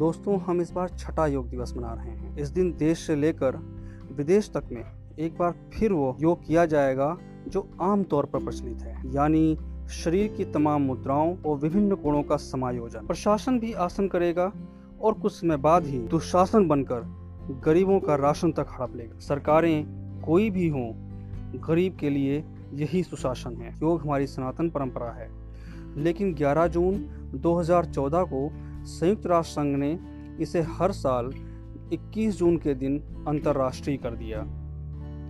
दोस्तों, हम इस बार छठा योग दिवस मना रहे हैं। इस दिन देश से लेकर विदेश तक में एक बार फिर वो योग किया जाएगा जो आम तौर पर प्रचलित है, यानी शरीर की तमाम मुद्राओं और विभिन्न गुणों का समायोजन। प्रशासन भी आसन करेगा और कुछ समय बाद ही दुशासन बनकर गरीबों का राशन तक हड़प लेगा। सरकारें, कोई भी हों, गरीब के लिए यही सुशासन है। योग हमारी सनातन परंपरा है, लेकिन 11 जून 2014 को संयुक्त राष्ट्र संघ ने इसे हर साल 21 जून के दिन अंतर्राष्ट्रीय कर दिया।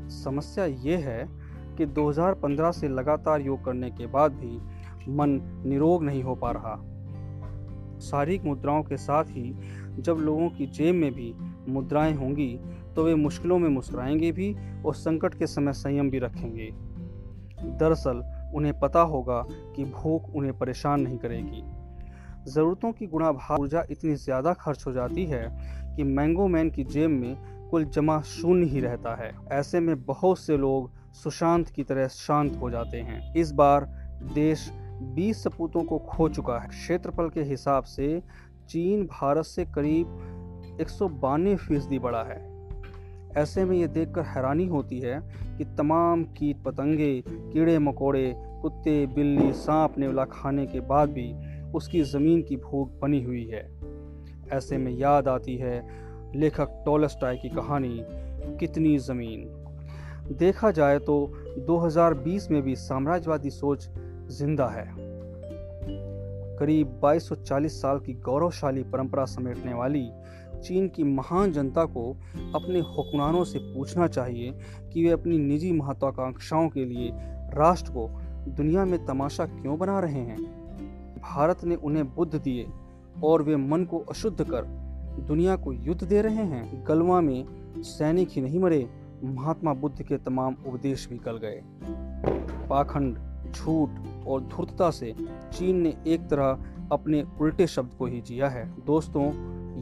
समस्या ये है कि 2015 से लगातार योग करने के बाद भी मन निरोग नहीं हो पा रहा। शारीरिक मुद्राओं के साथ ही जब लोगों की जेब में भी मुद्राएँ होंगी तो वे मुश्किलों में मुस्कुराएँगे भी और संकट के समय संयम भी रखेंगे। दरअसल, उन्हें पता होगा कि भूख उन्हें परेशान नहीं करेगी। ज़रूरतों की गुणा भाग ऊर्जा इतनी ज़्यादा खर्च हो जाती है कि मैंगो मैन की जेब में कुल जमा शून्य ही रहता है। ऐसे में बहुत से लोग सुशांत की तरह शांत हो जाते हैं। इस बार देश 20 सपूतों को खो चुका है। क्षेत्रफल के हिसाब से चीन भारत से करीब एक फ़ीसदी बड़ा है। ऐसे में ये देखकर हैरानी होती है कि तमाम कीट पतंगे कीड़े मकोड़े कुत्ते, बिल्ली, सांप, नेवला खाने के बाद भी उसकी ज़मीन की भूख बनी हुई है। ऐसे में याद आती है लेखक टोलस्टाई की कहानी, कितनी ज़मीन। देखा जाए तो 2020 में भी साम्राज्यवादी सोच ज़िंदा है। करीब 2240 साल की गौरवशाली परंपरा समेटने वाली चीन की महान जनता को अपने हुक्मरानों से पूछना चाहिए कि वे अपनी निजी महत्वाकांक्षाओं के लिए राष्ट्र को दुनिया में तमाशा क्यों बना रहे हैं। भारत ने उन्हें बुद्ध दिए और वे मन को अशुद्ध कर दुनिया को युद्ध दे रहे हैं। गलवा में सैनिक ही नहीं मरे, महात्मा बुद्ध के तमाम उपदेश भी गल गए। पाखंड, झूठ और धूर्तता से चीन ने एक तरह अपने उल्टे शब्द को ही जिया है। दोस्तों,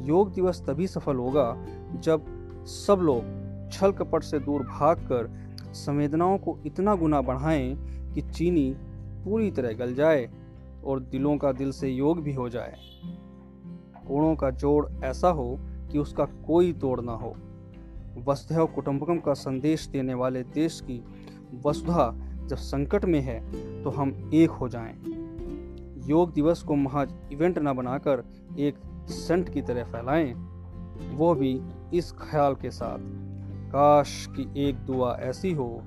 योग दिवस तभी सफल होगा जब सब लोग छल कपट से दूर भागकर संवेदनाओं को इतना गुना बढ़ाएँ कि चीनी पूरी तरह गल जाए। और दिलों का दिल से योग भी हो जाए। गुणों का जोड़ ऐसा हो कि उसका कोई तोड़ ना हो। वसुधैव कुटुंबकम का संदेश देने वाले देश की वसुधा जब संकट में है तो हम एक हो जाएँ। योग दिवस को महज इवेंट न बनाकर एक सेंट की तरह फैलाएँ, वो भी इस ख्याल के साथ। काश की एक दुआ ऐसी हो,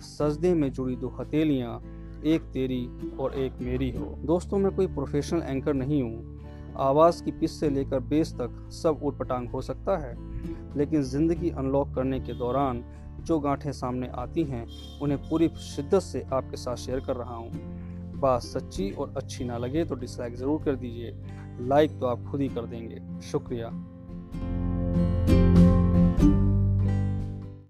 सजदे में जुड़ी दो हथेलियाँ एक तेरी और एक मेरी हो। दोस्तों, मैं कोई प्रोफेशनल एंकर नहीं हूँ। आवाज़ की पिच से लेकर बेस तक सब उठपटांग हो सकता है, लेकिन ज़िंदगी अनलॉक करने के दौरान जो गांठें सामने आती हैं, उन्हें पूरी शिद्दत से आपके साथ शेयर कर रहा हूँ। बात सच्ची और अच्छी ना लगे तो डिसलाइक ज़रूर कर दीजिए। लाइक तो आप खुद ही कर देंगे। शुक्रिया।